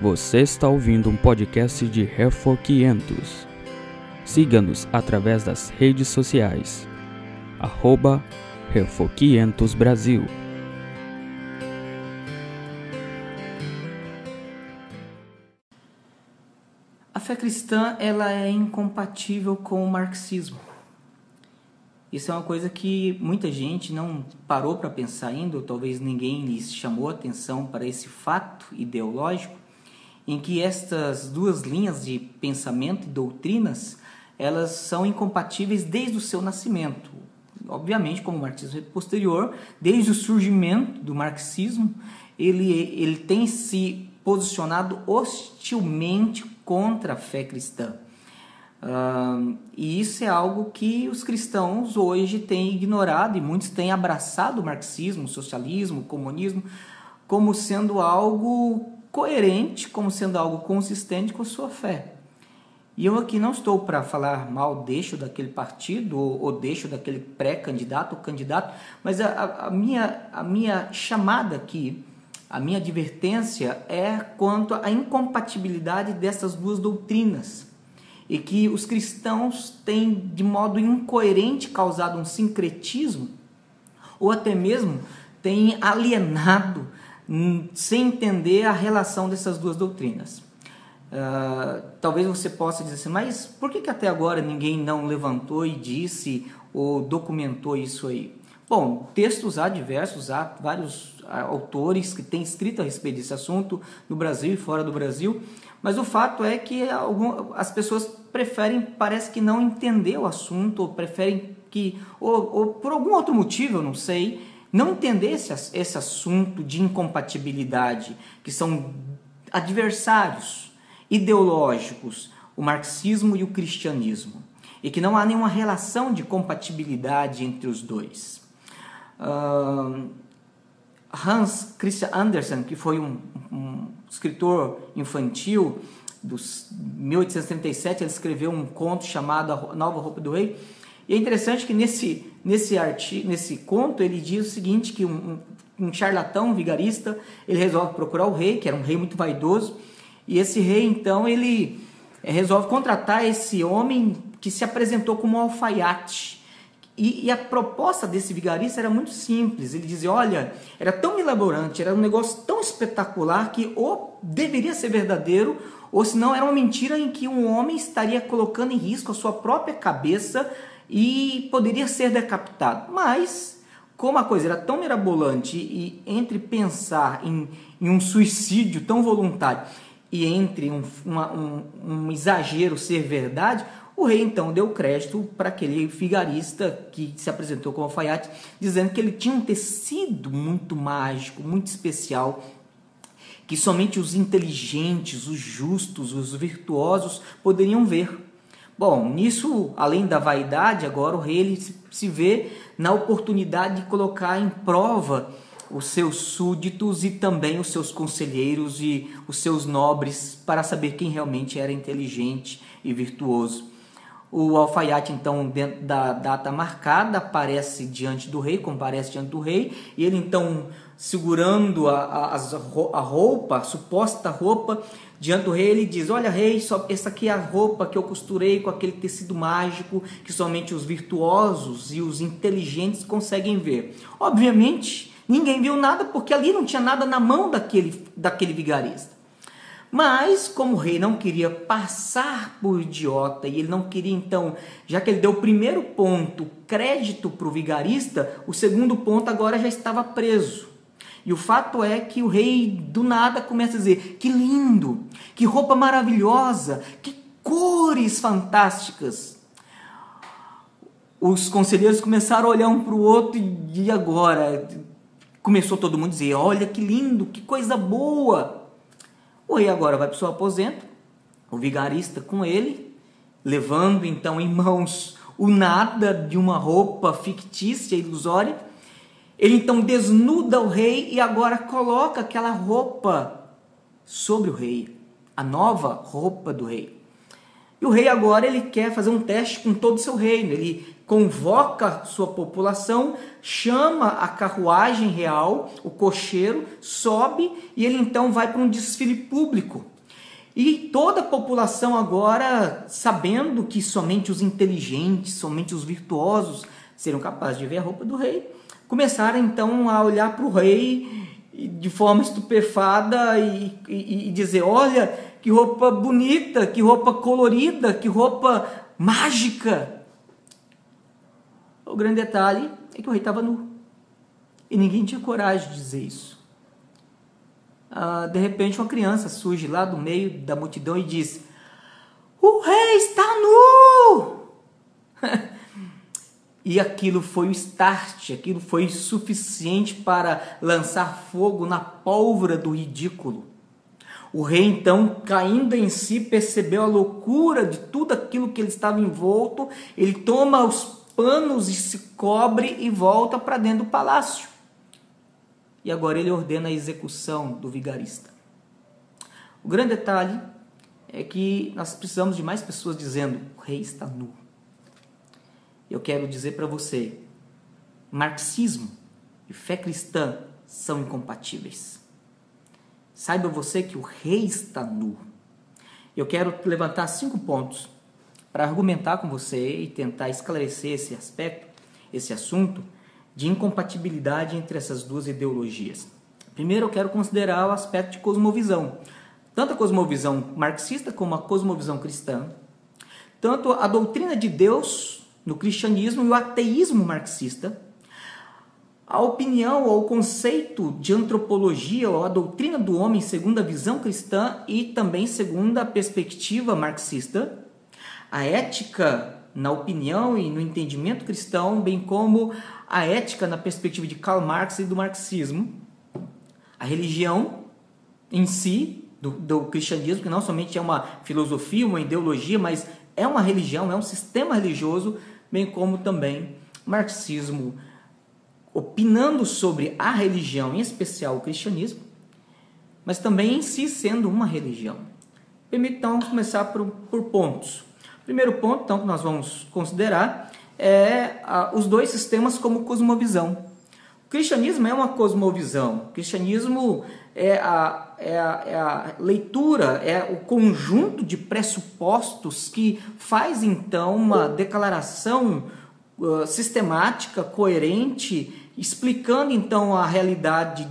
Você está ouvindo um podcast de Refor 500. Siga-nos através das redes sociais. Arroba Refor 500 Brasil. A fé cristã ela é incompatível com o marxismo. Isso é uma coisa que muita gente não parou para pensar ainda, ou talvez ninguém lhes chamou atenção para esse fato ideológico, em que estas duas linhas de pensamento e doutrinas elas são incompatíveis desde o seu nascimento. Obviamente, como o marxismo é posterior, desde o surgimento do marxismo, ele, ele tem se posicionado hostilmente contra a fé cristã. Uh, e isso é algo que os cristãos hoje têm ignorado e muitos têm abraçado o marxismo, o socialismo, o comunismo como sendo algo coerente, como sendo algo consistente com sua fé. E eu aqui não estou para falar mal deixo daquele partido ou, ou deixo daquele pré-candidato ou candidato, mas a, a, minha, a minha chamada aqui, a minha advertência é quanto à incompatibilidade dessas duas doutrinas e que os cristãos têm de modo incoerente causado um sincretismo ou até mesmo têm alienado sem entender a relação dessas duas doutrinas. Uh, talvez você possa dizer assim, mas por que, que até agora ninguém não levantou e disse ou documentou isso aí? Bom, textos há diversos, há vários autores que têm escrito a respeito desse assunto no Brasil e fora do Brasil, mas o fato é que algum, as pessoas preferem, parece que não entender o assunto, ou preferem que, ou, ou por algum outro motivo, eu não sei, não entender esse, esse assunto de incompatibilidade, que são adversários ideológicos, o marxismo e o cristianismo, e que não há nenhuma relação de compatibilidade entre os dois. Uh, Hans Christian Andersen, que foi um, um escritor infantil dos 1837, ele escreveu um conto chamado A Nova Roupa do Rei. E é interessante que nesse, nesse, artigo, nesse conto ele diz o seguinte, que um, um charlatão, um vigarista, ele resolve procurar o rei, que era um rei muito vaidoso, e esse rei, então, ele eh, resolve contratar esse homem que se apresentou como um alfaiate, e, e, a proposta desse vigarista era muito simples. Ele dizia: olha, era tão elaborante, era um negócio tão espetacular que ou deveria ser verdadeiro, ou senão era uma mentira em que um homem estaria colocando em risco a sua própria cabeça e poderia ser decapitado. Mas, como a coisa era tão mirabolante e entre pensar em, em um suicídio tão voluntário e entre um, uma, um, um exagero ser verdade, o rei então deu crédito para aquele vigarista que se apresentou como alfaiate, dizendo que ele tinha um tecido muito mágico, muito especial, que somente os inteligentes, os justos, os virtuosos poderiam ver. Bom, nisso, além da vaidade, agora o rei ele se vê na oportunidade de colocar em prova os seus súditos e também os seus conselheiros e os seus nobres para saber quem realmente era inteligente e virtuoso. O alfaiate, então, dentro da data marcada, aparece diante do rei, comparece diante do rei, e ele, então, segurando a, a, a roupa, a suposta roupa, diante do rei, ele diz: Olha, rei, só, essa aqui é a roupa que eu costurei com aquele tecido mágico que somente os virtuosos e os inteligentes conseguem ver. Obviamente, ninguém viu nada porque ali não tinha nada na mão daquele, daquele vigarista. Mas, como o rei não queria passar por idiota e ele não queria, então, já que ele deu o primeiro ponto, crédito para o vigarista, o segundo ponto agora já estava preso. E o fato é que o rei do nada começa a dizer: que lindo, que roupa maravilhosa, que cores fantásticas. Os conselheiros começaram a olhar um para o outro e agora começou todo mundo a dizer: olha que lindo, que coisa boa. O rei agora vai para o seu aposento, o vigarista com ele, levando então em mãos o nada de uma roupa fictícia, ilusória. Ele então desnuda o rei e agora coloca aquela roupa sobre o rei, a nova roupa do rei. E o rei agora ele quer fazer um teste com todo o seu reino. Ele convoca sua população, chama a carruagem real, o cocheiro, sobe e ele então vai para um desfile público. E toda a população agora, sabendo que somente os inteligentes, somente os virtuosos seriam capazes de ver a roupa do rei, começaram então a olhar para o rei de forma estupefada e, e, e dizer: olha, que roupa bonita, que roupa colorida, que roupa mágica. O grande detalhe é que o rei estava nu. E ninguém tinha coragem de dizer isso. Ah, de repente, uma criança surge lá do meio da multidão e diz: O rei está nu! e aquilo foi o start, aquilo foi suficiente para lançar fogo na pólvora do ridículo. O rei, então, caindo em si, percebeu a loucura de tudo aquilo que ele estava envolto. Ele toma os panos e se cobre e volta para dentro do palácio. E agora ele ordena a execução do vigarista. O grande detalhe é que nós precisamos de mais pessoas dizendo: o rei está nu. Eu quero dizer para você: marxismo e fé cristã são incompatíveis. Saiba você que o rei está nu. Eu quero levantar cinco pontos para argumentar com você e tentar esclarecer esse aspecto, esse assunto de incompatibilidade entre essas duas ideologias. Primeiro, eu quero considerar o aspecto de cosmovisão. Tanto a cosmovisão marxista como a cosmovisão cristã, tanto a doutrina de Deus no cristianismo e o ateísmo marxista, a opinião ou o conceito de antropologia ou a doutrina do homem segundo a visão cristã e também segundo a perspectiva marxista, a ética na opinião e no entendimento cristão, bem como a ética na perspectiva de Karl Marx e do marxismo, a religião em si, do, do cristianismo, que não somente é uma filosofia, uma ideologia, mas é uma religião, é um sistema religioso, bem como também marxismo, opinando sobre a religião, em especial o cristianismo, mas também em si sendo uma religião. Permita então começar por, por pontos. Primeiro ponto, então, que nós vamos considerar é a, os dois sistemas como cosmovisão. O cristianismo é uma cosmovisão. O cristianismo é a, é a, é a leitura, é o conjunto de pressupostos que faz então uma declaração uh, sistemática, coerente, explicando então a realidade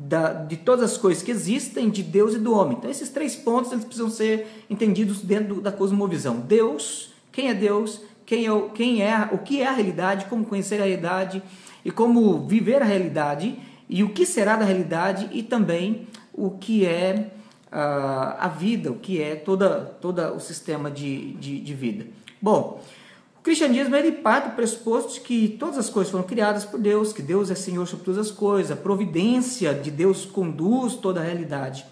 da, de todas as coisas que existem, de Deus e do homem. Então, esses três pontos eles precisam ser entendidos dentro da cosmovisão. Deus, quem é Deus, quem é, quem é, o que é a realidade, como conhecer a realidade e como viver a realidade e o que será da realidade e também o que é uh, a vida, o que é toda, toda o sistema de, de, de vida. Bom, cristianismo ele parte do pressuposto de que todas as coisas foram criadas por Deus, que Deus é Senhor sobre todas as coisas, a providência de Deus conduz toda a realidade.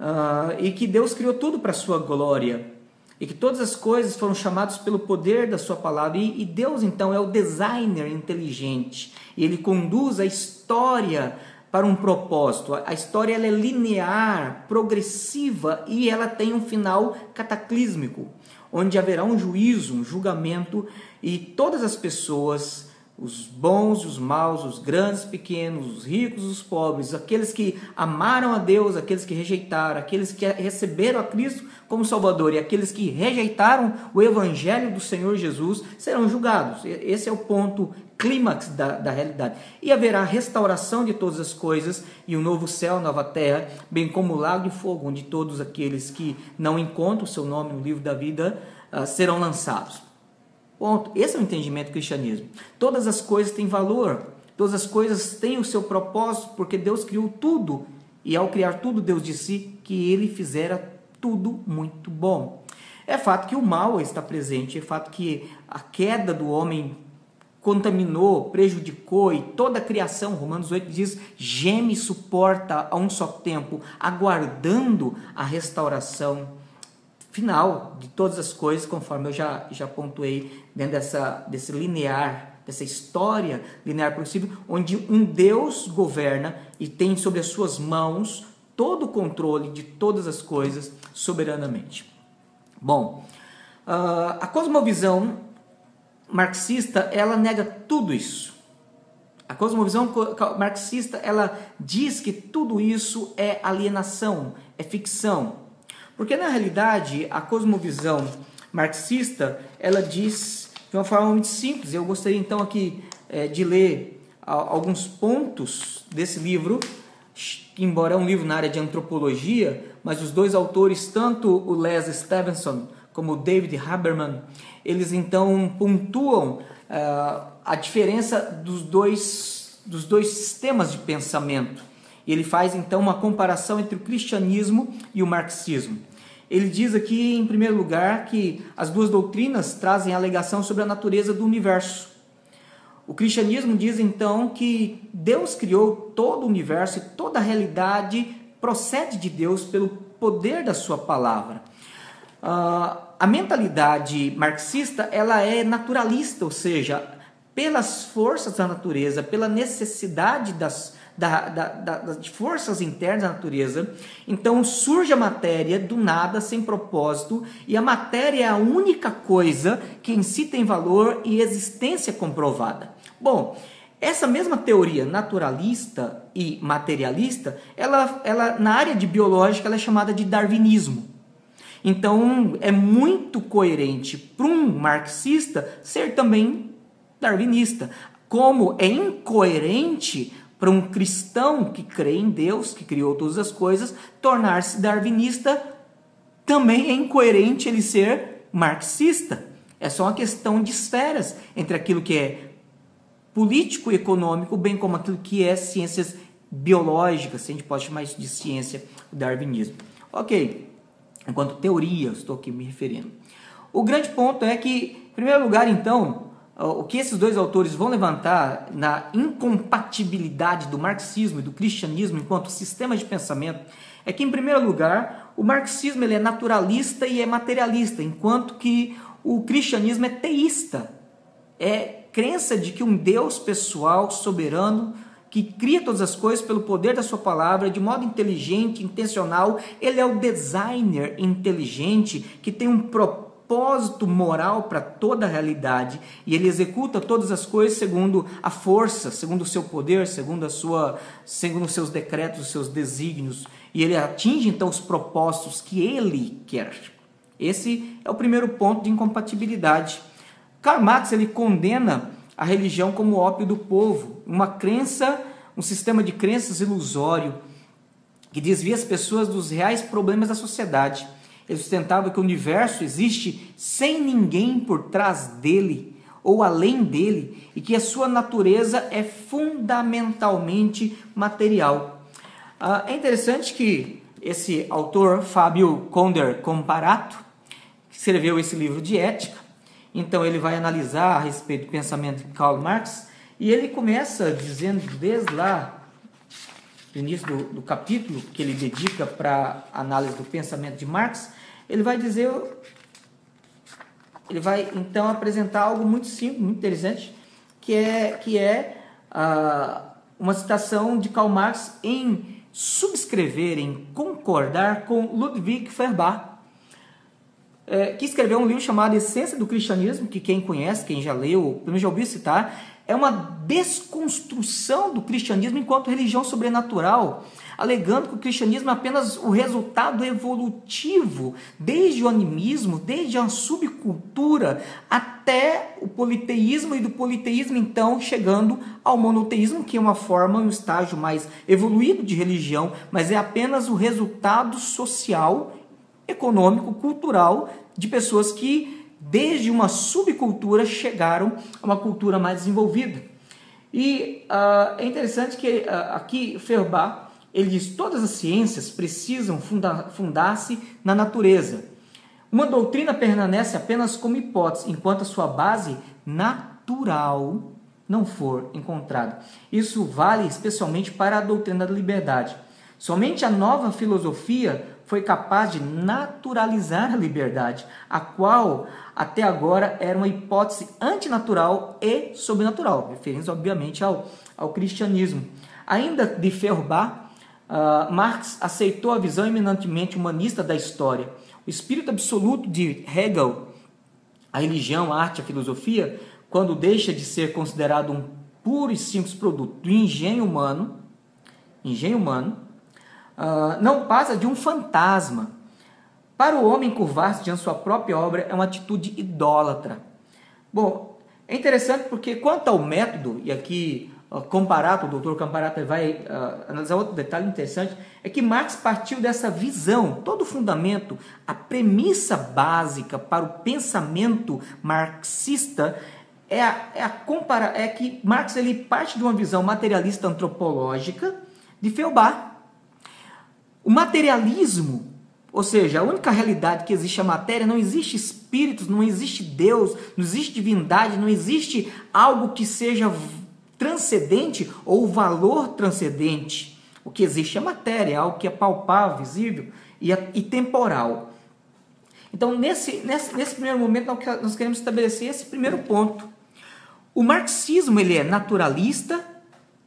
Uh, e que Deus criou tudo para a sua glória. E que todas as coisas foram chamadas pelo poder da sua palavra. E, e Deus, então, é o designer inteligente. E ele conduz a história para um propósito. A história é linear, progressiva e ela tem um final cataclísmico onde haverá um juízo, um julgamento, e todas as pessoas, os bons, os maus, os grandes, pequenos, os ricos, os pobres, aqueles que amaram a Deus, aqueles que rejeitaram, aqueles que receberam a Cristo como Salvador e aqueles que rejeitaram o Evangelho do Senhor Jesus serão julgados. Esse é o ponto clímax da, da realidade. E haverá restauração de todas as coisas e um novo céu, nova terra, bem como o lago de fogo, onde todos aqueles que não encontram o seu nome no livro da vida uh, serão lançados. Ponto. Esse é o entendimento do cristianismo. Todas as coisas têm valor, todas as coisas têm o seu propósito, porque Deus criou tudo e ao criar tudo, Deus disse que ele fizera tudo muito bom. É fato que o mal está presente, é fato que a queda do homem contaminou, prejudicou e toda a criação, Romanos 8 diz, geme e suporta a um só tempo, aguardando a restauração final de todas as coisas, conforme eu já, já pontuei dentro dessa, desse linear, dessa história linear possível, onde um Deus governa e tem sobre as suas mãos todo o controle de todas as coisas soberanamente. Bom, uh, a cosmovisão marxista ela nega tudo isso. A cosmovisão marxista ela diz que tudo isso é alienação, é ficção. Porque na realidade a cosmovisão marxista ela diz de uma forma muito simples. Eu gostaria então aqui é, de ler alguns pontos desse livro, embora é um livro na área de antropologia, mas os dois autores, tanto o Les Stevenson como o David Haberman, eles então pontuam uh, a diferença dos dois, dos dois sistemas de pensamento. Ele faz então uma comparação entre o cristianismo e o marxismo. Ele diz aqui, em primeiro lugar, que as duas doutrinas trazem alegação sobre a natureza do universo. O cristianismo diz então que Deus criou todo o universo e toda a realidade procede de Deus pelo poder da sua palavra. Uh, a mentalidade marxista ela é naturalista, ou seja, pelas forças da natureza, pela necessidade das, da, da, da, das forças internas da natureza. Então surge a matéria do nada, sem propósito, e a matéria é a única coisa que em si tem valor e existência comprovada. Bom, essa mesma teoria naturalista e materialista, ela, ela na área de biológica ela é chamada de darwinismo. Então é muito coerente para um marxista ser também darwinista, como é incoerente para um cristão que crê em Deus, que criou todas as coisas, tornar-se darwinista, também é incoerente ele ser marxista. É só uma questão de esferas entre aquilo que é político e econômico, bem como aquilo que é ciências biológicas, se a gente pode chamar isso de ciência, o darwinismo. Ok, enquanto teoria, estou aqui me referindo. O grande ponto é que, em primeiro lugar, então, o que esses dois autores vão levantar na incompatibilidade do marxismo e do cristianismo enquanto sistema de pensamento é que, em primeiro lugar, o marxismo ele é naturalista e é materialista, enquanto que o cristianismo é teísta. É crença de que um Deus pessoal, soberano, que cria todas as coisas pelo poder da sua palavra, de modo inteligente, intencional, ele é o designer inteligente que tem um propósito propósito moral para toda a realidade e ele executa todas as coisas segundo a força, segundo o seu poder, segundo a sua, segundo os seus decretos, os seus desígnios, e ele atinge então os propósitos que ele quer. Esse é o primeiro ponto de incompatibilidade. Karl Marx ele condena a religião como ópio do povo, uma crença, um sistema de crenças ilusório que desvia as pessoas dos reais problemas da sociedade. Ele sustentava que o universo existe sem ninguém por trás dele ou além dele e que a sua natureza é fundamentalmente material. Ah, é interessante que esse autor, Fábio Conder Comparato, que escreveu esse livro de ética, então ele vai analisar a respeito do pensamento de Karl Marx e ele começa dizendo desde lá no início do, do capítulo que ele dedica para análise do pensamento de Marx, ele vai dizer, ele vai então apresentar algo muito simples, muito interessante, que é, que é uh, uma citação de Karl Marx em subscrever, em concordar com Ludwig Feuerbach, é, que escreveu um livro chamado Essência do Cristianismo, que quem conhece, quem já leu, pelo menos já ouviu citar, é uma desconstrução do cristianismo enquanto religião sobrenatural, alegando que o cristianismo é apenas o resultado evolutivo, desde o animismo, desde a subcultura até o politeísmo e do politeísmo então chegando ao monoteísmo, que é uma forma, um estágio mais evoluído de religião, mas é apenas o resultado social, econômico, cultural de pessoas que desde uma subcultura, chegaram a uma cultura mais desenvolvida. E uh, é interessante que uh, aqui Feuerbach ele diz todas as ciências precisam fundar-se na natureza. Uma doutrina permanece apenas como hipótese, enquanto a sua base natural não for encontrada. Isso vale especialmente para a doutrina da liberdade. Somente a nova filosofia foi capaz de naturalizar a liberdade, a qual até agora era uma hipótese antinatural e sobrenatural, referindo obviamente ao, ao cristianismo. Ainda de Feuerbach, uh, Marx aceitou a visão eminentemente humanista da história. O espírito absoluto de Hegel, a religião, a arte, a filosofia, quando deixa de ser considerado um puro e simples produto do engenho humano, engenho humano, uh, não passa de um fantasma. Para o homem curvar-se diante de sua própria obra é uma atitude idólatra. Bom, é interessante porque quanto ao método, e aqui Comparato, o doutor Comparato vai uh, analisar outro detalhe interessante, é que Marx partiu dessa visão, todo o fundamento, a premissa básica para o pensamento marxista é, a, é, a compara, é que Marx ele parte de uma visão materialista antropológica de Feuerbach. O materialismo, ou seja, a única realidade que existe é a matéria, não existe espíritos, não existe Deus, não existe divindade, não existe algo que seja transcendente ou valor transcendente. O que existe é matéria, é algo que é palpável, visível e, e temporal. Então, nesse, nesse, nesse primeiro momento, nós queremos estabelecer esse primeiro ponto. O marxismo ele é naturalista,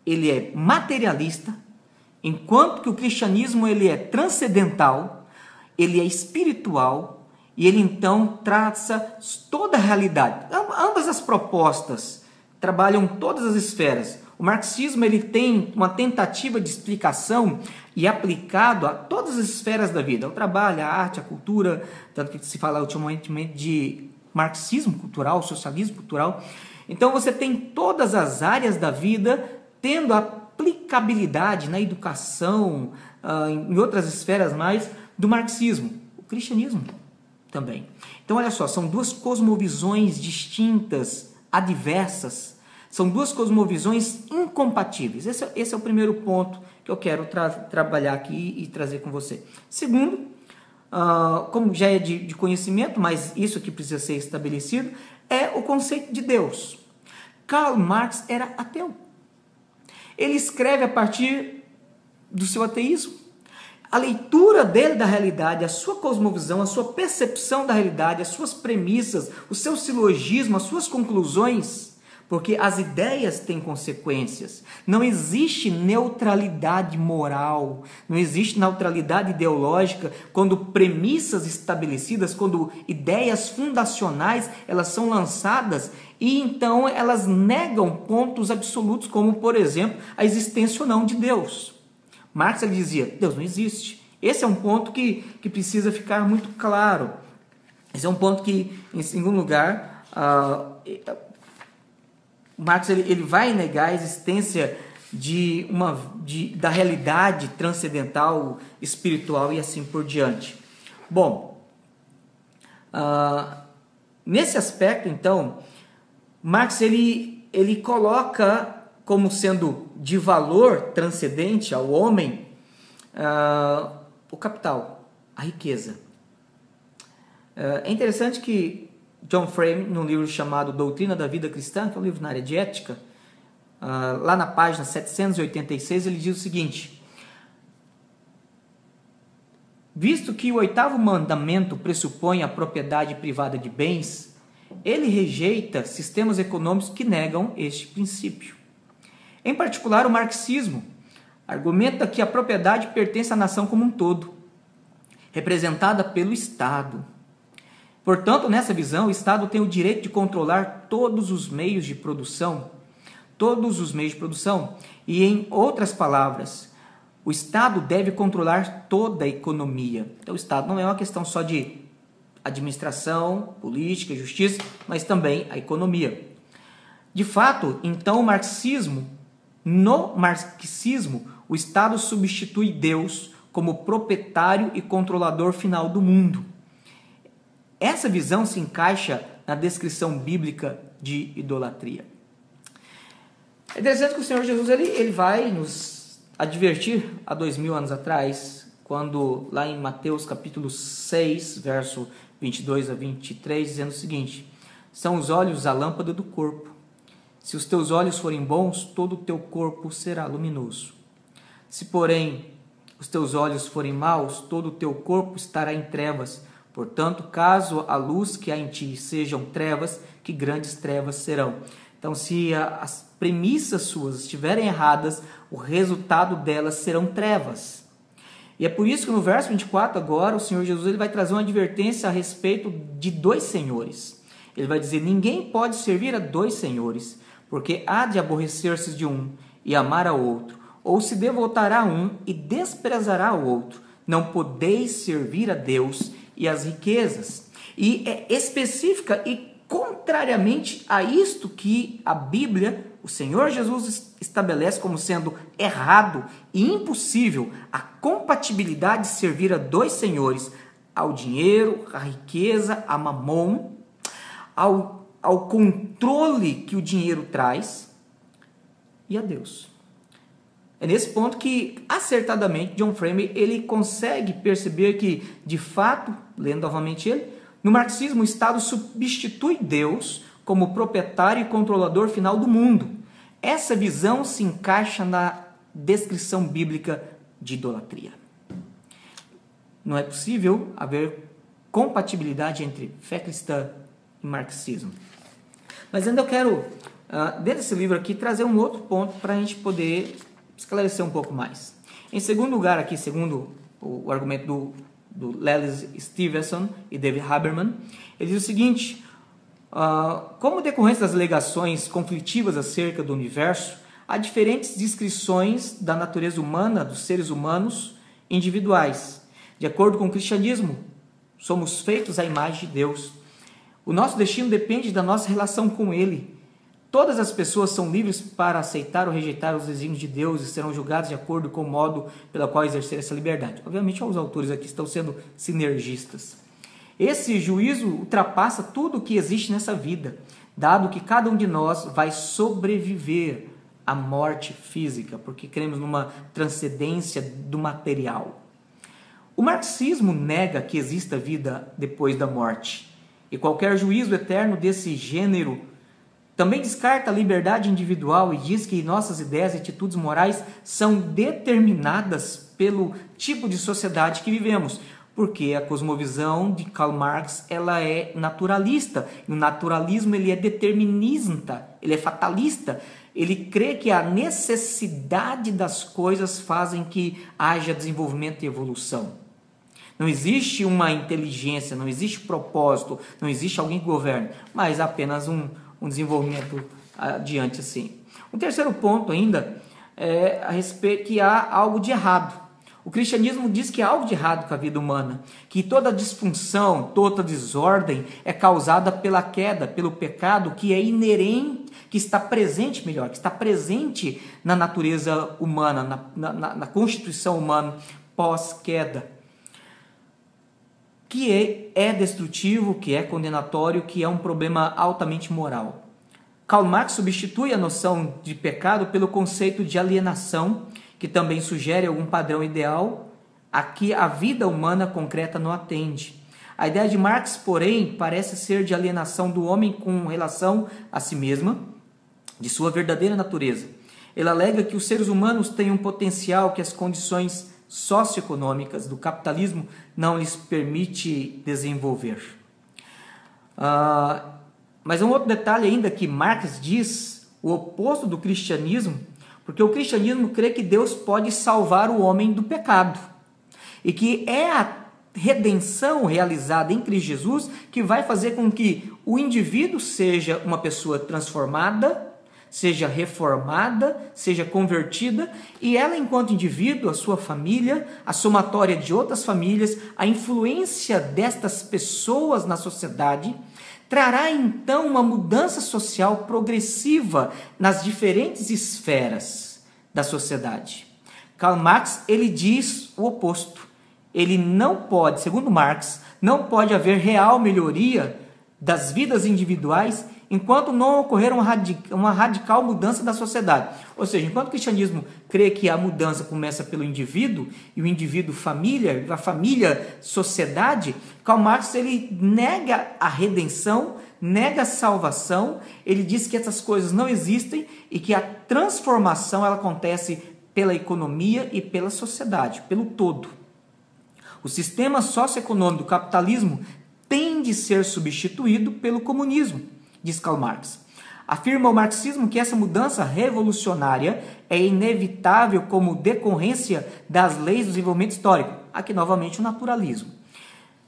ele é materialista, enquanto que o cristianismo ele é transcendental, ele é espiritual e ele então traça toda a realidade. Ambas as propostas trabalham todas as esferas. O marxismo ele tem uma tentativa de explicação e aplicado a todas as esferas da vida, o trabalho, a arte, a cultura, tanto que se fala ultimamente de marxismo cultural, socialismo cultural. Então você tem todas as áreas da vida tendo aplicabilidade na educação, uh, em outras esferas mais, do marxismo. O cristianismo também. Então olha só, são duas cosmovisões distintas, adversas. São duas cosmovisões incompatíveis. Esse, é, esse é o primeiro ponto que eu quero tra trabalhar aqui e trazer com você. Segundo, uh, como já é de, de conhecimento, mas isso que precisa ser estabelecido, é o conceito de Deus. Karl Marx era ateu. Ele escreve a partir do seu ateísmo. A leitura dele da realidade, a sua cosmovisão, a sua percepção da realidade, as suas premissas, o seu silogismo, as suas conclusões porque as ideias têm consequências. Não existe neutralidade moral, não existe neutralidade ideológica quando premissas estabelecidas, quando ideias fundacionais, elas são lançadas e então elas negam pontos absolutos, como por exemplo, a existência ou não de Deus. Marx ele dizia: Deus não existe. Esse é um ponto que, que precisa ficar muito claro. Esse é um ponto que, em segundo lugar, uh, Marx ele, ele vai negar a existência de uma, de, da realidade transcendental, espiritual e assim por diante. Bom, uh, nesse aspecto, então, Marx ele, ele coloca como sendo de valor transcendente ao homem uh, o capital, a riqueza. Uh, é interessante que John Frame, num livro chamado Doutrina da Vida Cristã, que é um livro na área de ética, uh, lá na página 786, ele diz o seguinte: Visto que o oitavo mandamento pressupõe a propriedade privada de bens, ele rejeita sistemas econômicos que negam este princípio. Em particular, o marxismo argumenta que a propriedade pertence à nação como um todo, representada pelo Estado Portanto, nessa visão, o Estado tem o direito de controlar todos os meios de produção, todos os meios de produção. E em outras palavras, o Estado deve controlar toda a economia. Então, o Estado não é uma questão só de administração, política, justiça, mas também a economia. De fato, então, o marxismo, no marxismo, o Estado substitui Deus como proprietário e controlador final do mundo. Essa visão se encaixa na descrição bíblica de idolatria. É interessante que o Senhor Jesus ele, ele vai nos advertir há dois mil anos atrás, quando lá em Mateus capítulo 6, verso 22 a 23, dizendo o seguinte: São os olhos a lâmpada do corpo. Se os teus olhos forem bons, todo o teu corpo será luminoso. Se, porém, os teus olhos forem maus, todo o teu corpo estará em trevas. Portanto, caso a luz que há em ti sejam trevas, que grandes trevas serão. Então, se as premissas suas estiverem erradas, o resultado delas serão trevas. E é por isso que no verso 24 agora o Senhor Jesus ele vai trazer uma advertência a respeito de dois senhores. Ele vai dizer: ninguém pode servir a dois senhores, porque há de aborrecer-se de um e amar ao outro, ou se devotará a um e desprezará o outro. Não podeis servir a Deus e as riquezas. E é específica e contrariamente a isto que a Bíblia, o Senhor Jesus estabelece como sendo errado e impossível a compatibilidade de servir a dois senhores, ao dinheiro, à riqueza, a mamon, ao, ao controle que o dinheiro traz e a Deus. É nesse ponto que, acertadamente, John Frame ele consegue perceber que, de fato, lendo novamente ele, no marxismo o Estado substitui Deus como proprietário e controlador final do mundo. Essa visão se encaixa na descrição bíblica de idolatria. Não é possível haver compatibilidade entre fé cristã e marxismo. Mas ainda eu quero, uh, dentro desse livro aqui, trazer um outro ponto para a gente poder esclarecer um pouco mais. Em segundo lugar, aqui, segundo o, argumento do, do Lelis Stevenson e David Haberman, ele diz o seguinte: uh, como decorrência das alegações conflitivas acerca do universo, há diferentes descrições da natureza humana, dos seres humanos individuais. De acordo com o cristianismo, somos feitos à imagem de Deus. O nosso destino depende da nossa relação com Ele. Todas as pessoas são livres para aceitar ou rejeitar os desígnios de Deus e serão julgadas de acordo com o modo pelo qual exercer essa liberdade. Obviamente, os autores aqui estão sendo sinergistas. Esse juízo ultrapassa tudo o que existe nessa vida, dado que cada um de nós vai sobreviver à morte física, porque cremos numa transcendência do material. O marxismo nega que exista vida depois da morte, e qualquer juízo eterno desse gênero também descarta a liberdade individual e diz que nossas ideias e atitudes morais são determinadas pelo tipo de sociedade que vivemos, porque a cosmovisão de Karl Marx ela é naturalista. E o naturalismo ele é determinista, ele é fatalista. Ele crê que a necessidade das coisas fazem que haja desenvolvimento e evolução. Não existe uma inteligência, não existe propósito, não existe alguém que governe, mas apenas um, um desenvolvimento adiante assim. Um terceiro ponto ainda é a respeito que há algo de errado. O cristianismo diz que há algo de errado com a vida humana, que toda disfunção, toda desordem é causada pela queda, pelo pecado que é inerente, que está presente, melhor, que está presente na natureza humana, na, na, na constituição humana pós-queda que é, é destrutivo, que é condenatório, que é um problema altamente moral. Karl Marx substitui a noção de pecado pelo conceito de alienação, que também sugere algum padrão ideal a que a vida humana concreta não atende. A ideia de Marx, porém, parece ser de alienação do homem com relação a si mesma, de sua verdadeira natureza. Ele alega que os seres humanos têm um potencial que as condições socioeconômicas do capitalismo não lhes permite desenvolver. Uh, mas um outro detalhe ainda que Marx diz, o oposto do cristianismo, porque o cristianismo crê que Deus pode salvar o homem do pecado e que é a redenção realizada em Cristo Jesus que vai fazer com que o indivíduo seja uma pessoa transformada seja reformada, seja convertida, e ela, enquanto indivíduo, a sua família, a somatória de outras famílias, a influência destas pessoas na sociedade, trará então uma mudança social progressiva nas diferentes esferas da sociedade. Karl Marx ele diz o oposto. Ele não pode, segundo Marx, não pode haver real melhoria das vidas individuais enquanto não ocorrer uma, radical, mudança da sociedade. Ou seja, enquanto o cristianismo crê que a mudança começa pelo indivíduo, e o indivíduo família, a família sociedade, Karl Marx ele nega a redenção, nega a salvação, ele diz que essas coisas não existem e que a transformação ela acontece pela economia e pela sociedade, pelo todo. O sistema socioeconômico do capitalismo tem de ser substituído pelo comunismo diz Karl Marx. Afirma o marxismo que essa mudança revolucionária é inevitável como decorrência das leis do desenvolvimento histórico. Aqui novamente o naturalismo.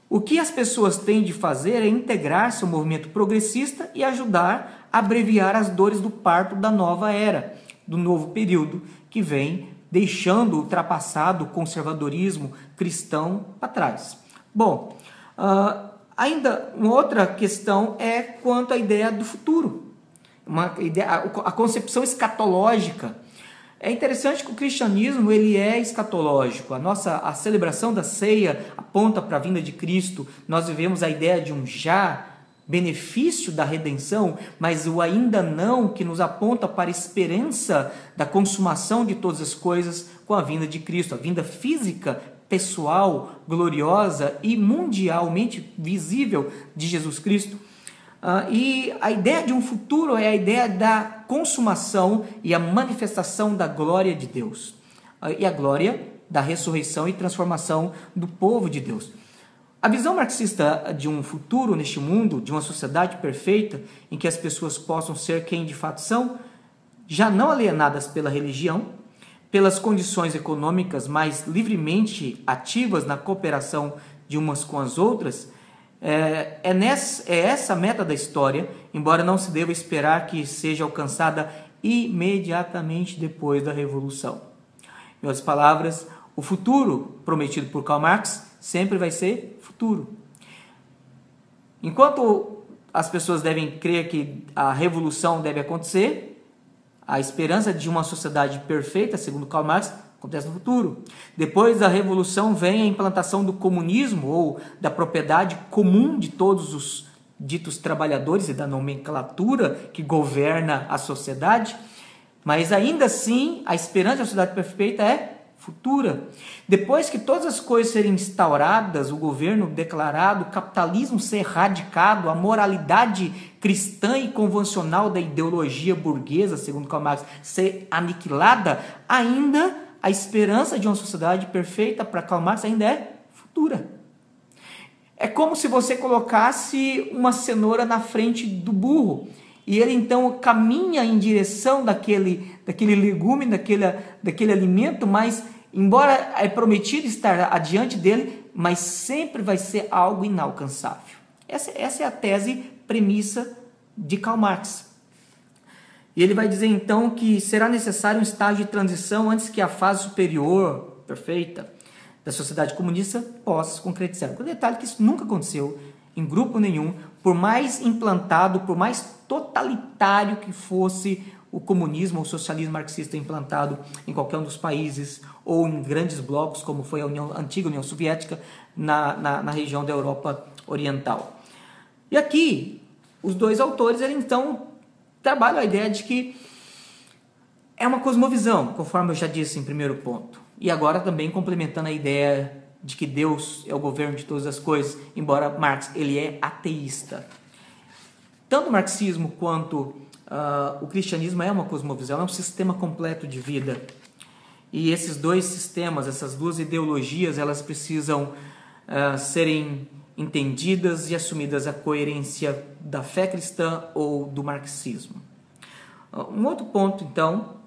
O que as pessoas têm de fazer é integrar-se ao movimento progressista e ajudar a abreviar as dores do parto da nova era, do novo período que vem deixando o ultrapassado conservadorismo cristão para trás. Bom, uh, ainda uma outra questão é quanto à ideia do futuro, uma ideia, a concepção escatológica. É interessante que o cristianismo ele é escatológico. A nossa a celebração da ceia aponta para a vinda de Cristo. Nós vivemos a ideia de um já benefício da redenção, mas o ainda não que nos aponta para a esperança da consumação de todas as coisas com a vinda de Cristo, a vinda física, pessoal, gloriosa e mundialmente visível de Jesus Cristo. Uh, e a ideia de um futuro é a ideia da consumação e a manifestação da glória de Deus. Uh, e a glória da ressurreição e transformação do povo de Deus. A visão marxista de um futuro neste mundo, de uma sociedade perfeita, em que as pessoas possam ser quem de fato são, já não alienadas pela religião, pelas condições econômicas mais livremente ativas na cooperação de umas com as outras, é, é, nessa, é essa a meta da história, embora não se deva esperar que seja alcançada imediatamente depois da Revolução. Em outras palavras, o futuro prometido por Karl Marx sempre vai ser futuro. Enquanto as pessoas devem crer que a revolução deve acontecer, a esperança de uma sociedade perfeita, segundo Karl Marx, acontece no futuro. Depois da revolução vem a implantação do comunismo ou da propriedade comum de todos os ditos trabalhadores e da nomenclatura que governa a sociedade, mas ainda assim a esperança de uma sociedade perfeita é futura. Depois que todas as coisas serem instauradas, o governo declarado, o capitalismo ser erradicado, a moralidade cristã e convencional da ideologia burguesa, segundo Karl Marx, ser aniquilada, ainda a esperança de uma sociedade perfeita para Karl Marx ainda é futura. É como se você colocasse uma cenoura na frente do burro e ele então caminha em direção daquele, daquele legume, daquele, daquele alimento, mas embora é prometido estar adiante dele, mas sempre vai ser algo inalcançável. Essa, essa é a tese premissa de Karl Marx. E ele vai dizer então que será necessário um estágio de transição antes que a fase superior, perfeita, da sociedade comunista possa se concretizar. O detalhe que isso nunca aconteceu em grupo nenhum, por mais implantado, por mais totalitário que fosse o comunismo ou o socialismo marxista implantado em qualquer um dos países ou em grandes blocos, como foi a, União, a antiga União Soviética, na, na, na, região da Europa Oriental. E aqui, os dois autores, eles, então, trabalham a ideia de que é uma cosmovisão, conforme eu já disse em primeiro ponto. E agora também complementando a ideia de que Deus é o governo de todas as coisas, embora Marx ele é ateísta. Tanto o marxismo quanto uh, o cristianismo é uma cosmovisão, é um sistema completo de vida. E esses dois sistemas, essas duas ideologias, elas precisam uh, serem entendidas e assumidas a coerência da fé cristã ou do marxismo. Uh, um outro ponto, então,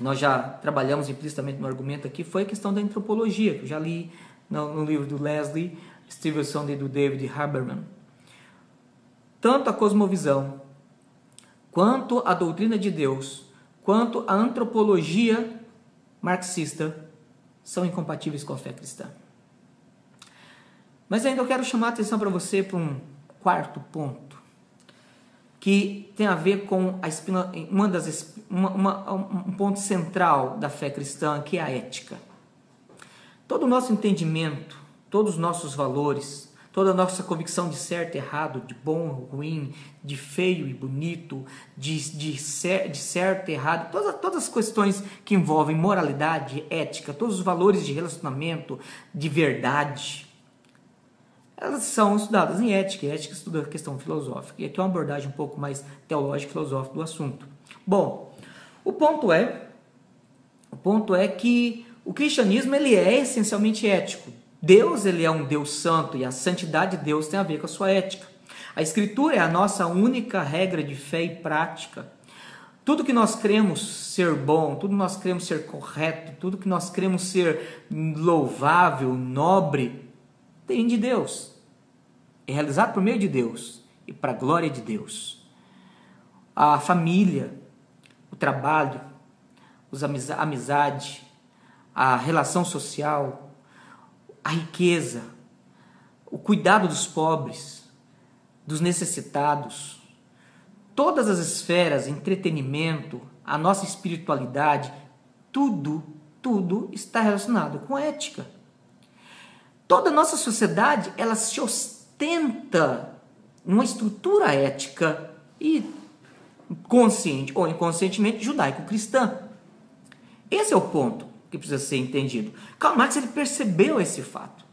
nós já trabalhamos implicitamente no argumento aqui, foi a questão da antropologia, que eu já li no livro do Leslie Stevenson e do David Haberman. Tanto a cosmovisão quanto a doutrina de Deus, quanto a antropologia marxista são incompatíveis com a fé cristã. Mas ainda eu quero chamar a atenção para você para um quarto ponto, que tem a ver com a espina, uma das, uma, uma, um ponto central da fé cristã, que é a ética. Todo o nosso entendimento, todos os nossos valores, toda a nossa convicção de certo errado, de bom ruim, de feio e bonito, de, de, cer de certo errado, todas, todas as questões que envolvem moralidade, ética, todos os valores de relacionamento, de verdade, elas são estudadas em ética, e ética estuda a questão filosófica. E aqui é uma abordagem um pouco mais teológica e filosófica do assunto. Bom, o ponto é, o ponto é que o cristianismo ele é essencialmente ético. Deus ele é um Deus santo e a santidade de Deus tem a ver com a sua ética. A Escritura é a nossa única regra de fé e prática. Tudo que nós cremos ser bom, tudo que nós cremos ser correto, tudo que nós cremos ser louvável, nobre, tem de Deus. é realizado por meio de Deus e para a glória de Deus. A família, o trabalho, a amizade, a relação social, a riqueza, o cuidado dos pobres, dos necessitados, todas as esferas, entretenimento, a nossa espiritualidade, tudo, tudo está relacionado com ética. Toda a nossa sociedade, ela se ostenta numa estrutura ética e consciente ou inconscientemente judaico-cristã. Esse é o ponto que precisa ser entendido. Karl Marx ele percebeu esse fato.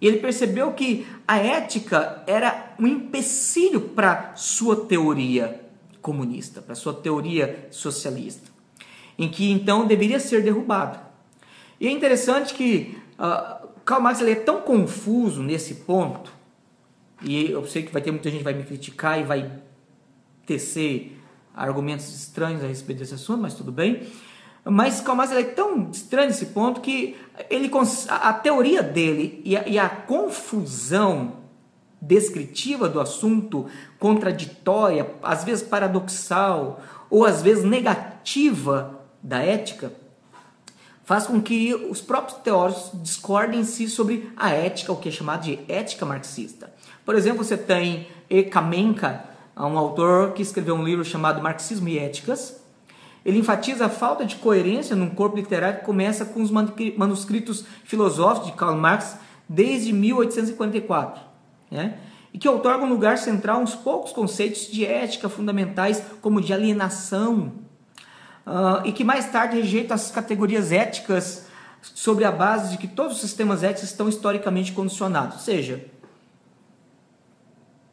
E ele percebeu que a ética era um empecilho para sua teoria comunista, para sua teoria socialista, em que então deveria ser derrubada. E é interessante que uh, Karl Marx ele é tão confuso nesse ponto, e eu sei que vai ter muita gente que vai me criticar e vai tecer argumentos estranhos a respeito desse assunto, mas tudo bem. Mas Karl Marx é tão estranho nesse ponto que ele, a, teoria dele e a, e a confusão descritiva do assunto, contraditória, às vezes paradoxal ou às vezes negativa da ética, faz com que os próprios teóricos discordem em si sobre a ética, o que é chamado de ética marxista. Por exemplo, você tem E. Kamenka, um autor que escreveu um livro chamado Marxismo e Éticas, ele enfatiza a falta de coerência num corpo literário que começa com os manuscritos filosóficos de Karl Marx desde 1844, né? e que otorga um lugar central uns poucos conceitos de ética fundamentais, como de alienação, uh, e que mais tarde rejeita as categorias éticas sobre a base de que todos os sistemas éticos estão historicamente condicionados. Ou seja,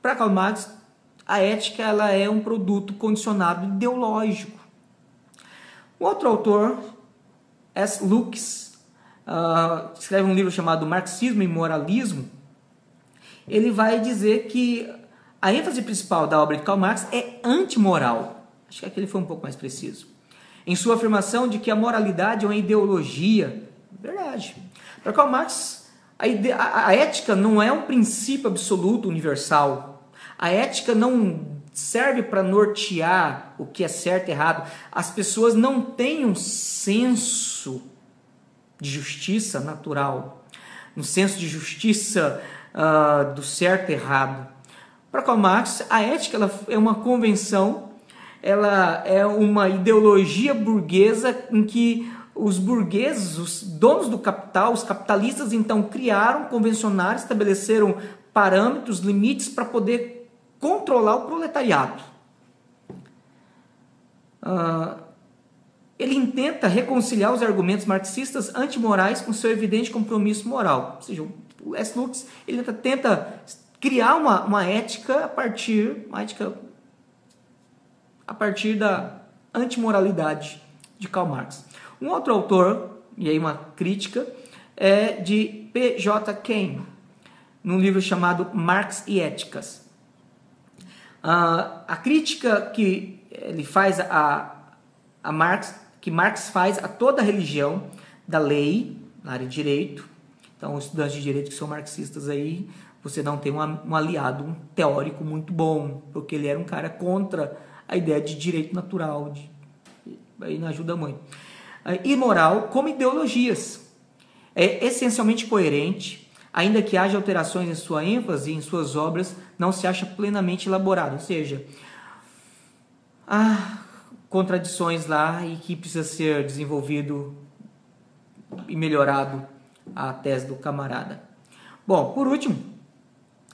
para Karl Marx, a ética ela é um produto condicionado ideológico. Um outro autor, S. Lux, uh, escreve um livro chamado Marxismo e Moralismo. Ele vai dizer que a ênfase principal da obra de Karl Marx é antimoral. Acho que aqui ele foi um pouco mais preciso. Em sua afirmação de que a moralidade é uma ideologia. Verdade. Para Karl Marx, a, a, a ética não é um princípio absoluto universal. A ética não serve para nortear o que é certo e errado. As pessoas não têm um senso de justiça natural, um senso de justiça uh, do certo e errado. Para Karl Marx, a ética é uma convenção, ela é uma ideologia burguesa em que os burgueses, os donos do capital, os capitalistas, então criaram, convencionaram, estabeleceram parâmetros, limites para poder controlar o proletariado. Uh, ele intenta reconciliar os argumentos marxistas antimorais com seu evidente compromisso moral. Ou seja, o S. Lux ele tenta criar uma, uma ética a partir, uma ética a partir da antimoralidade de Karl Marx. Um outro autor, e aí uma crítica, é de P.J. Kane, num livro chamado Marx e Éticas. Uh, a crítica que ele faz a, a Marx, que Marx faz a toda a religião da lei na área de direito. Então, estudantes de direito que são marxistas aí, você não tem um, um aliado, um teórico muito bom, porque ele era um cara contra a ideia de direito natural, de, aí não ajuda muito. Uh, imoral como ideologias. É essencialmente coerente, ainda que haja alterações em sua ênfase e em suas obras, não se acha plenamente elaborado. Ou seja, há contradições lá e que precisa ser desenvolvido e melhorado a tese do camarada. Bom, por último,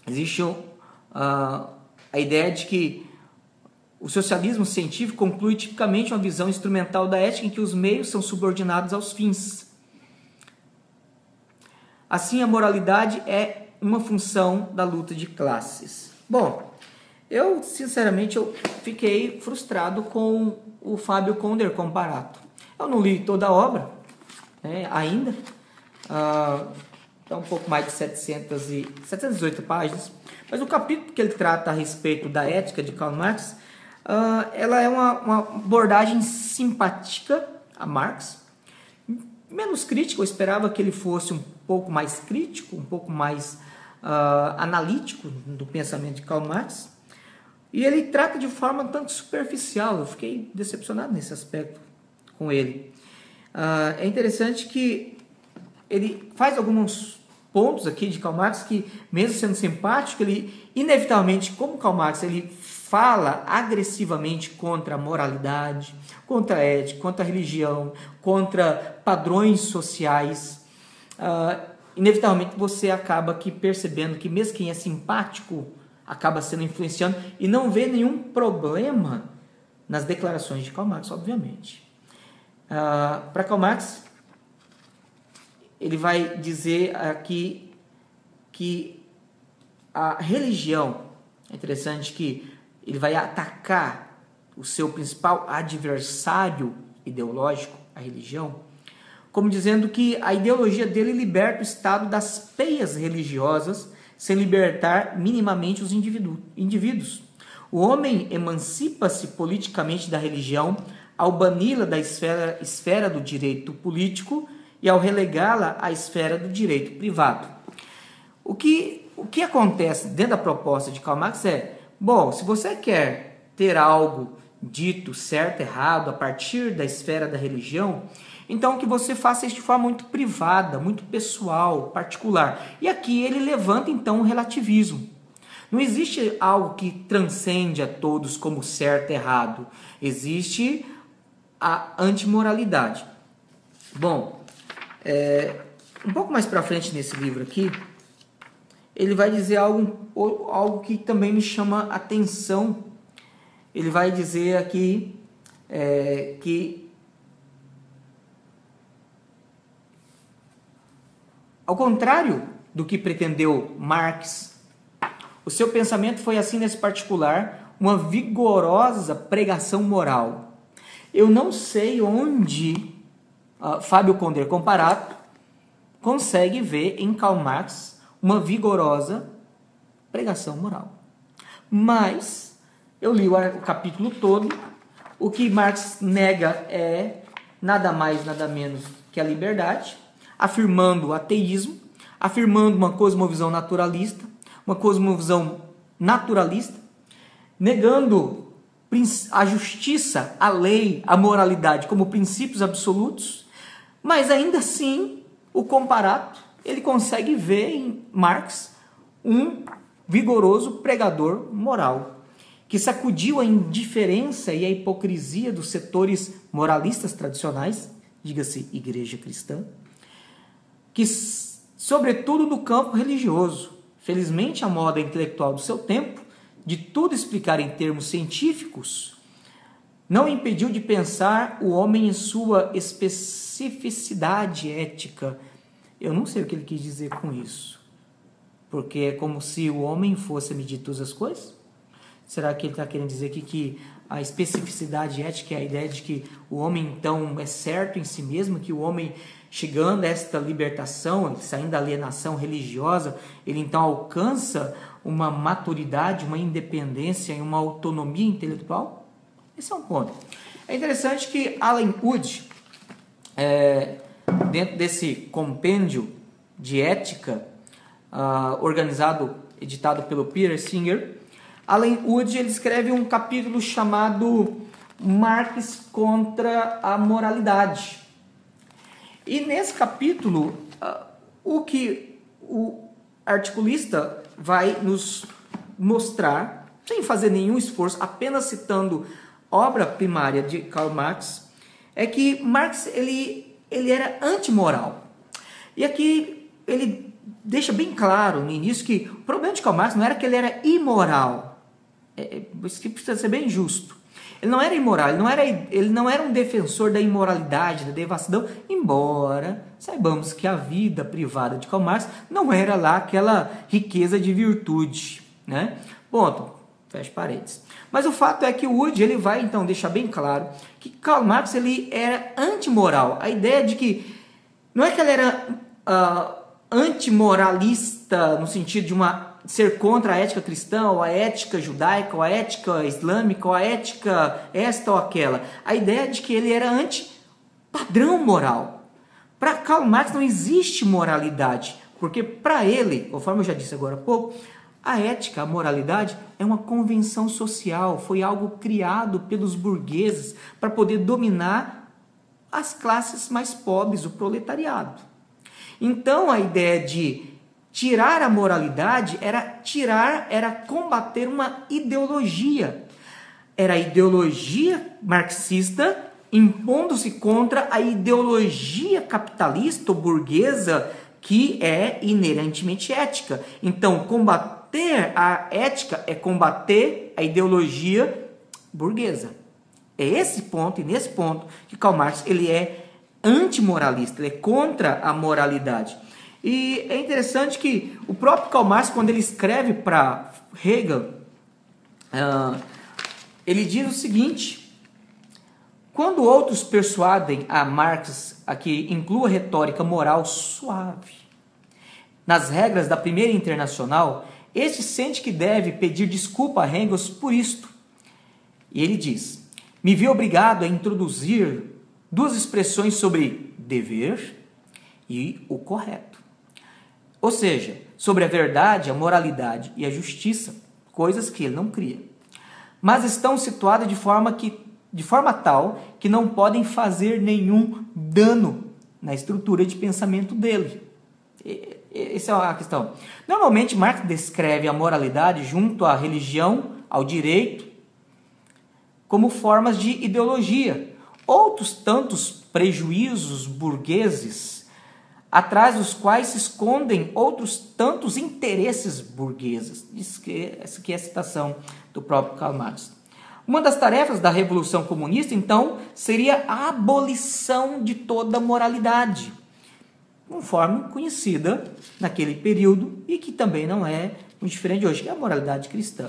existe uh, a ideia de que o socialismo científico conclui tipicamente uma visão instrumental da ética em que os meios são subordinados aos fins. Assim, a moralidade é uma função da luta de classes. Bom, eu sinceramente eu fiquei frustrado com o Fábio Conder Comparato. Eu não li toda a obra né, ainda, é um pouco mais de 700 e, 718 páginas, mas o capítulo que ele trata a respeito da ética de Karl Marx, ah, ela é uma, uma abordagem simpática a Marx, menos crítica, eu esperava que ele fosse um pouco mais crítico, um pouco mais uh, analítico do pensamento de Karl Marx e ele trata de forma tanto superficial. Eu fiquei decepcionado nesse aspecto com ele. Uh, é interessante que ele faz alguns pontos aqui de Karl Marx que, mesmo sendo simpático, ele inevitavelmente, como Karl Marx, ele fala agressivamente contra a moralidade, contra a ética, contra a religião, contra padrões sociais. Uh, inevitavelmente você acaba aqui percebendo que mesmo quem é simpático acaba sendo influenciando e não vê nenhum problema nas declarações de Karl Marx, obviamente. Uh, Para Karl Marx, ele vai dizer aqui que a religião, é interessante que ele vai atacar o seu principal adversário ideológico, a religião, como dizendo que a ideologia dele liberta o Estado das peias religiosas, sem libertar minimamente os indivíduos. O homem emancipa-se politicamente da religião ao bani-la da esfera, esfera do direito político e ao relegá-la à esfera do direito privado. O que, o que acontece dentro da proposta de Karl Marx é: bom, se você quer ter algo dito certo, errado, a partir da esfera da religião, então que você faça isso de forma muito privada, muito pessoal, particular. E aqui ele levanta então o relativismo. Não existe algo que transcende a todos como certo errado. Existe a antimoralidade. Bom, é, um pouco mais para frente nesse livro aqui, ele vai dizer algo, algo que também me chama atenção. Ele vai dizer aqui é, que Ao contrário do que pretendeu Marx, o seu pensamento foi assim nesse particular, uma vigorosa pregação moral. Eu não sei onde uh, Fábio Conder Comparato consegue ver em Karl Marx uma vigorosa pregação moral. Mas eu li o, capítulo todo, o que Marx nega é nada mais, nada menos que a liberdade afirmando o ateísmo, afirmando uma cosmovisão naturalista, uma cosmovisão naturalista, negando a justiça, a lei, a moralidade como princípios absolutos, mas ainda assim o comparato ele consegue ver em Marx um vigoroso pregador moral que sacudiu a indiferença e a hipocrisia dos setores moralistas tradicionais, diga-se igreja cristã, que, sobretudo no campo religioso, felizmente a moda intelectual do seu tempo, de tudo explicar em termos científicos, não impediu de pensar o homem em sua especificidade ética. Eu não sei o que ele quis dizer com isso. Porque é como se o homem fosse medir todas as coisas? Será que ele está querendo dizer que a especificidade ética é a ideia de que o homem então é certo em si mesmo, que o homem chegando a esta libertação, saindo da alienação religiosa, ele então alcança uma maturidade, uma independência e uma autonomia intelectual? Esse é um ponto. É interessante que Alan Wood, é, dentro desse compêndio de ética uh, organizado, editado pelo Peter Singer, Alan Wood ele escreve um capítulo chamado Marx contra a moralidade. E nesse capítulo, uh, o que o articulista vai nos mostrar, sem fazer nenhum esforço, apenas citando obra primária de Karl Marx, é que Marx ele, ele era antimoral. E aqui ele deixa bem claro no início que o problema de Karl Marx não era que ele era imoral. É, é isso que precisa ser bem justo. Ele não era imoral, ele não era, ele não era um defensor da imoralidade, da devassidão, embora saibamos que a vida privada de Karl Marx não era lá aquela riqueza de virtude, né? Ponto. Fecha paredes. Mas o fato é que o Wood ele vai então deixar bem claro que Karl Marx ele era antimoral. A ideia de que não é que ele era uh, antimoralista no sentido de uma ser contra a ética cristã, ou a ética judaica, ou a ética islâmica, ou a ética esta ou aquela. A ideia de que ele era anti-padrão moral. Para Karl Marx não existe moralidade. Porque para ele, conforme eu já disse agora há pouco, a ética, a moralidade é uma convenção social, foi algo criado pelos burgueses para poder dominar as classes mais pobres, o proletariado. Então a ideia de tirar a moralidade era tirar, era combater uma ideologia. Era a ideologia marxista impondo-se contra a ideologia capitalista ou burguesa que é inerentemente ética. Então, combater a ética é combater a ideologia burguesa. É esse ponto e nesse ponto que Karl Marx ele é antimoralista, ele é contra a moralidade. E é interessante que o próprio Karl Marx, quando ele escreve para Hegel, uh, ele diz o seguinte: quando outros persuadem a Marx a que inclua retórica moral suave nas regras da primeira internacional, este sente que deve pedir desculpa a Engels por isto. E ele diz: Me vi obrigado a introduzir duas expressões sobre dever e o correto. Ou seja, sobre a verdade, a moralidade e a justiça, coisas que ele não cria. Mas estão situadas de forma que de forma tal que não podem fazer nenhum dano na estrutura de pensamento dele. Essa é a questão. Normalmente, Marx descreve a moralidade junto à religião, ao direito, como formas de ideologia. Outros tantos prejuízos burgueses, atrás dos quais se escondem outros tantos interesses burgueses. Isso que, essa aqui é a citação do próprio Karl Marx. Uma das tarefas da Revolução Comunista, então, seria a abolição de toda moralidade, conforme conhecida naquele período e que também não é muito diferente de hoje, que é a moralidade cristã.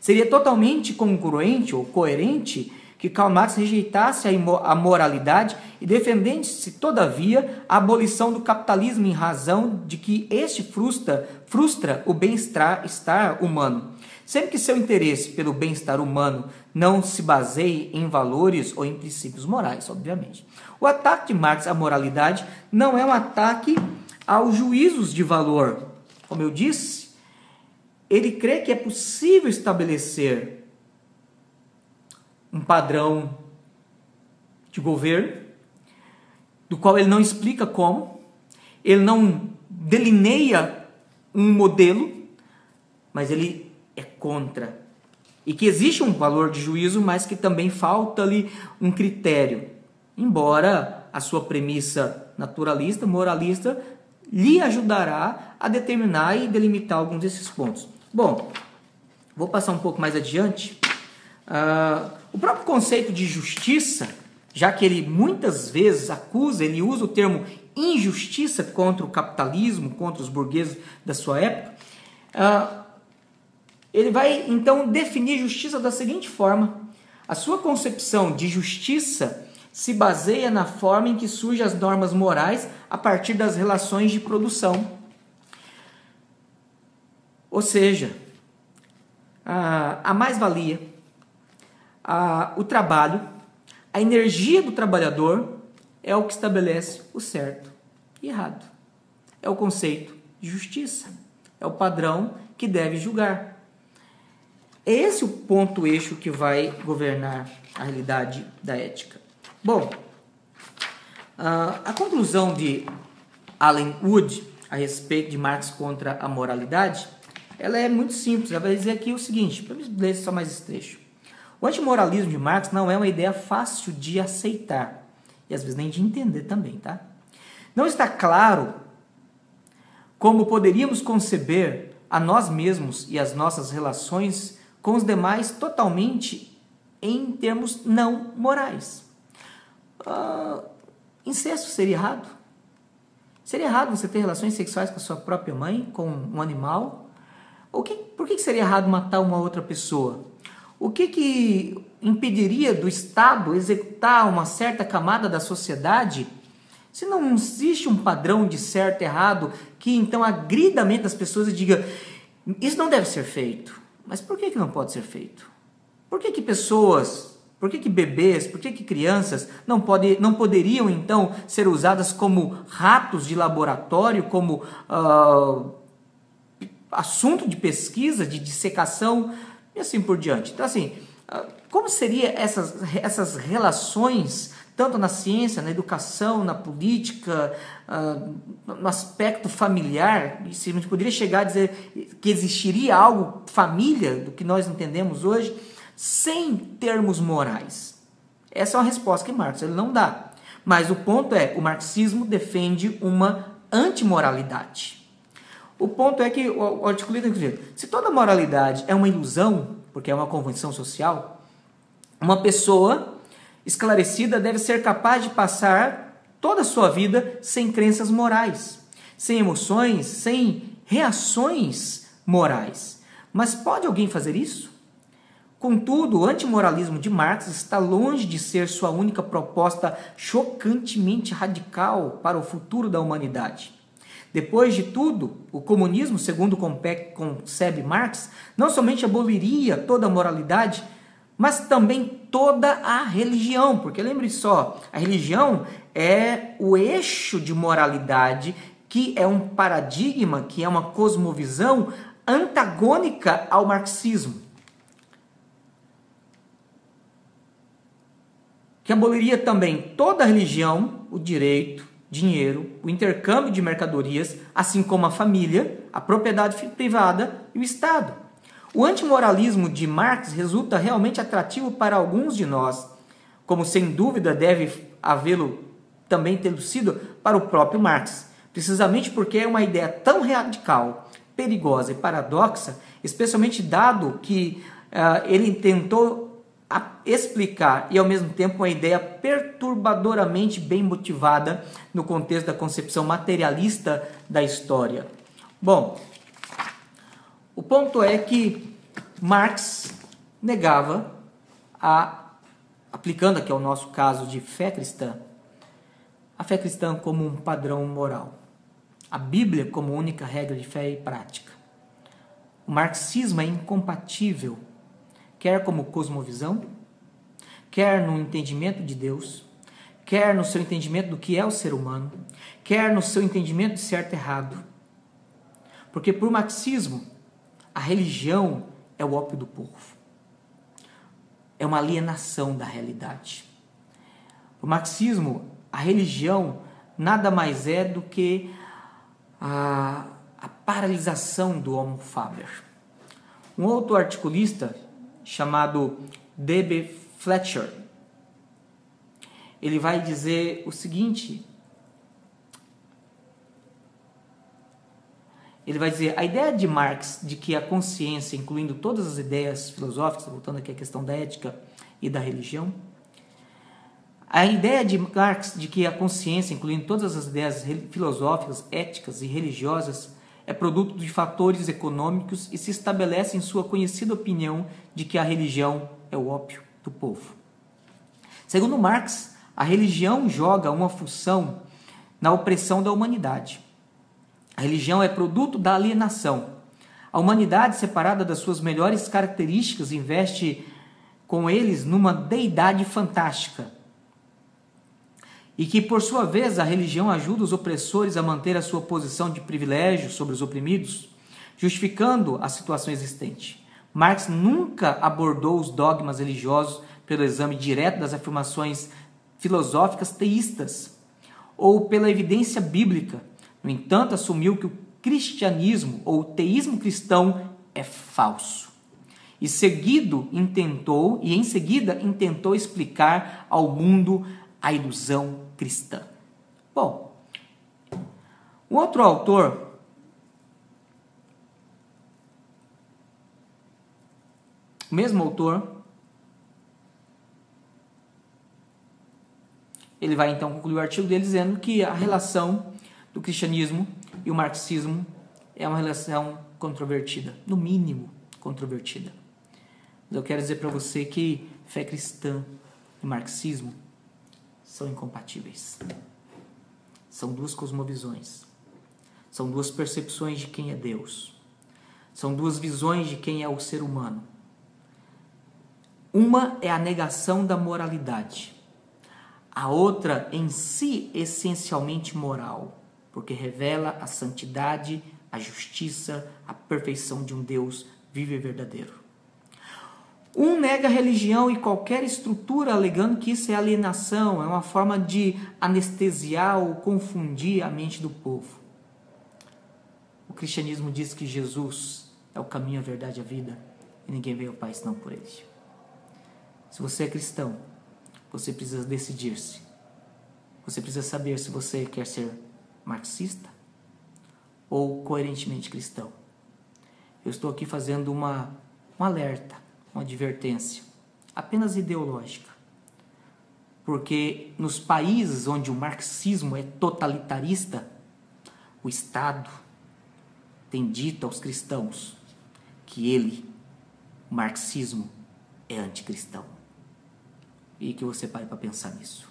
Seria totalmente congruente ou coerente que Karl Marx rejeitasse a moralidade e defendesse, todavia, a abolição do capitalismo em razão de que este frustra, frustra o bem-estar humano Sempre que seu interesse pelo bem-estar humano não se baseie em valores ou em princípios morais, obviamente. O ataque de Marx à moralidade não é um ataque aos juízos de valor. Como eu disse, ele crê que é possível estabelecer um padrão de governo, do qual ele não explica como, ele não delineia um modelo, mas ele é contra. E que existe um valor de juízo, mas que também falta ali um critério. Embora a sua premissa naturalista, moralista, lhe ajudará a determinar e delimitar alguns desses pontos. Bom, vou passar um pouco mais adiante. Uh, o próprio conceito de justiça, já que ele muitas vezes acusa, ele usa o termo injustiça contra o capitalismo, contra os burgueses da sua época, uh, ele vai então definir justiça da seguinte forma: a sua concepção de justiça se baseia na forma em que surgem as normas morais a partir das relações de produção. Ou seja, a, mais-valia, o trabalho, a energia do trabalhador é o que estabelece o certo e errado. É o conceito de justiça. É o padrão que deve julgar. É esse o ponto eixo que vai governar a realidade da ética. Bom, a conclusão de Allen Wood a respeito de Marx contra a moralidade, ela é muito simples. Ela vai dizer aqui o seguinte, para ler só mais esse trecho. O antimoralismo de Marx não é uma ideia fácil de aceitar e às vezes nem de entender também, tá? Não está claro como poderíamos conceber a nós mesmos e as nossas relações com os demais totalmente em termos não morais. Uh, incesto seria errado? Seria errado você ter relações sexuais com a sua própria mãe, com um animal? O que, por que seria errado matar uma outra pessoa? O que, que impediria do Estado executar uma certa camada da sociedade se não existe um padrão de certo e errado que então agrida a mente das pessoas e diga isso não deve ser feito? Mas por que, que não pode ser feito? Por que, que pessoas Por que, que bebês, por que, que crianças não, pode, não poderiam então ser usadas como ratos de laboratório, como uh, assunto de pesquisa, de dissecação e assim por diante? Então, assim, uh, como seriam essas, essas relações, tanto na ciência, na educação, na política, uh, no aspecto familiar? Se a gente poderia chegar a dizer que existiria algo família do que nós entendemos hoje? sem termos morais? Essa é uma resposta que Marx ele não dá. Mas o ponto é, o marxismo defende uma antimoralidade. O ponto é que o que dizer, se toda moralidade é uma ilusão, porque é uma convenção social, uma pessoa esclarecida deve ser capaz de passar toda a sua vida sem crenças morais, sem emoções, sem reações morais. Mas pode alguém fazer isso? Contudo, o antimoralismo de Marx está longe de ser sua única proposta chocantemente radical para o futuro da humanidade. Depois de tudo, o comunismo, segundo concebe Marx, não somente aboliria toda a moralidade, mas também toda a religião, porque lembre só, a religião é o eixo de moralidade que é um paradigma, que é uma cosmovisão antagônica ao marxismo. que aboliria também toda a religião, o direito, dinheiro, o intercâmbio de mercadorias, assim como a família, a propriedade privada e o Estado. O antimoralismo de Marx resulta realmente atrativo para alguns de nós, como sem dúvida deve havê-lo também ter sido para o próprio Marx, precisamente porque é uma ideia tão radical, perigosa e paradoxa, especialmente dado que uh, ele tentou explicar e ao mesmo tempo uma ideia perturbadoramente bem motivada no contexto da concepção materialista da história. Bom, o ponto é que Marx negava a aplicando aqui ao nosso caso de fé cristã, a fé cristã como um padrão moral, a Bíblia como única regra de fé e prática. O marxismo é incompatível quer como cosmovisão, quer no entendimento de Deus, quer no seu entendimento do que é o ser humano, quer no seu entendimento de certo e errado. Porque por marxismo, a religião é o ópio do povo. É uma alienação da realidade. O marxismo, a religião nada mais é do que a, a paralisação do homo faber. Um outro articulista chamado D.B. Fletcher. Ele vai dizer o seguinte: ele vai dizer a ideia de Marx de que a consciência, incluindo todas as ideias filosóficas, voltando aqui à questão da ética e da religião, a ideia de Marx de que a consciência, incluindo todas as ideias filosóficas, éticas e religiosas, é produto de fatores econômicos e se estabelece em sua conhecida opinião de que a religião é o ópio do povo. Segundo Marx, a religião joga uma função na opressão da humanidade. A religião é produto da alienação. A humanidade, separada das suas melhores características, investe com eles numa deidade fantástica, e que, por sua vez, a religião ajuda os opressores a manter a sua posição de privilégio sobre os oprimidos, justificando a situação existente. Marx nunca abordou os dogmas religiosos pelo exame direto das afirmações filosóficas teístas ou pela evidência bíblica. No entanto, assumiu que o cristianismo ou o teísmo cristão é falso. E seguido intentou e em seguida intentou explicar ao mundo a ilusão cristã. Bom, um outro autor o mesmo autor ele vai então concluir o artigo dele dizendo que a relação do cristianismo e o marxismo é uma relação controvertida, no mínimo controvertida. Mas eu quero dizer para você que fé cristã e marxismo são incompatíveis. São duas cosmovisões. São duas percepções de quem é Deus. São duas visões de quem é o ser humano. Uma é a negação da moralidade. A outra, em si, essencialmente moral, porque revela a santidade, a justiça, a perfeição de um Deus vivo e verdadeiro. Um nega a religião e qualquer estrutura alegando que isso é alienação, é uma forma de anestesiar ou confundir a mente do povo. O cristianismo diz que Jesus é o caminho, a verdade e a vida, e ninguém veio ao Pai senão por ele. Se você é cristão, você precisa decidir-se. Você precisa saber se você quer ser marxista ou coerentemente cristão. Eu estou aqui fazendo uma, um alerta, uma advertência, apenas ideológica. Porque nos países onde o marxismo é totalitarista, o Estado tem dito aos cristãos que ele, o marxismo, é anticristão e que você pare para pensar nisso.